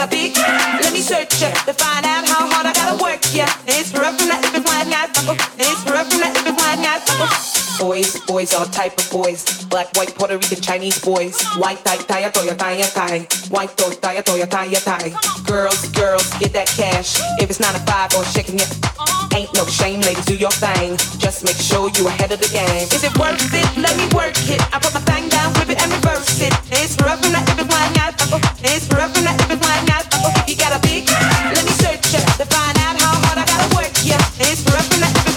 If you white, Puerto Rican, Chinese boys. White, tie, tie, toya, tie, tie. White, toy, tie, toya, tie, tie. Girls, girls, get that cash. If it's nine to five or shaking it, ain't no shame, ladies, do your thing. Just make sure you ahead of the game. Is it worth it? Let me work it. I put my thing down, flip it and reverse it. It's rough from that if it's. It's rough from that if it's. You got a big, let me search ya to find out how hard I gotta work ya. It's rough if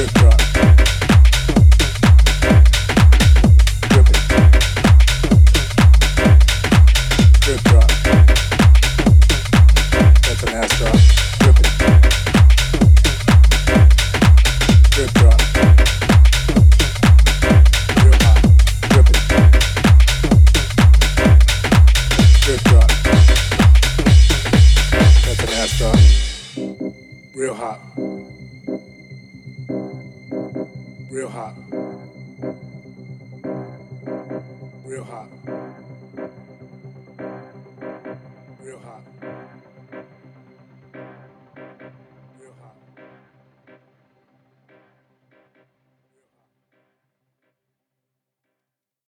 Real hot.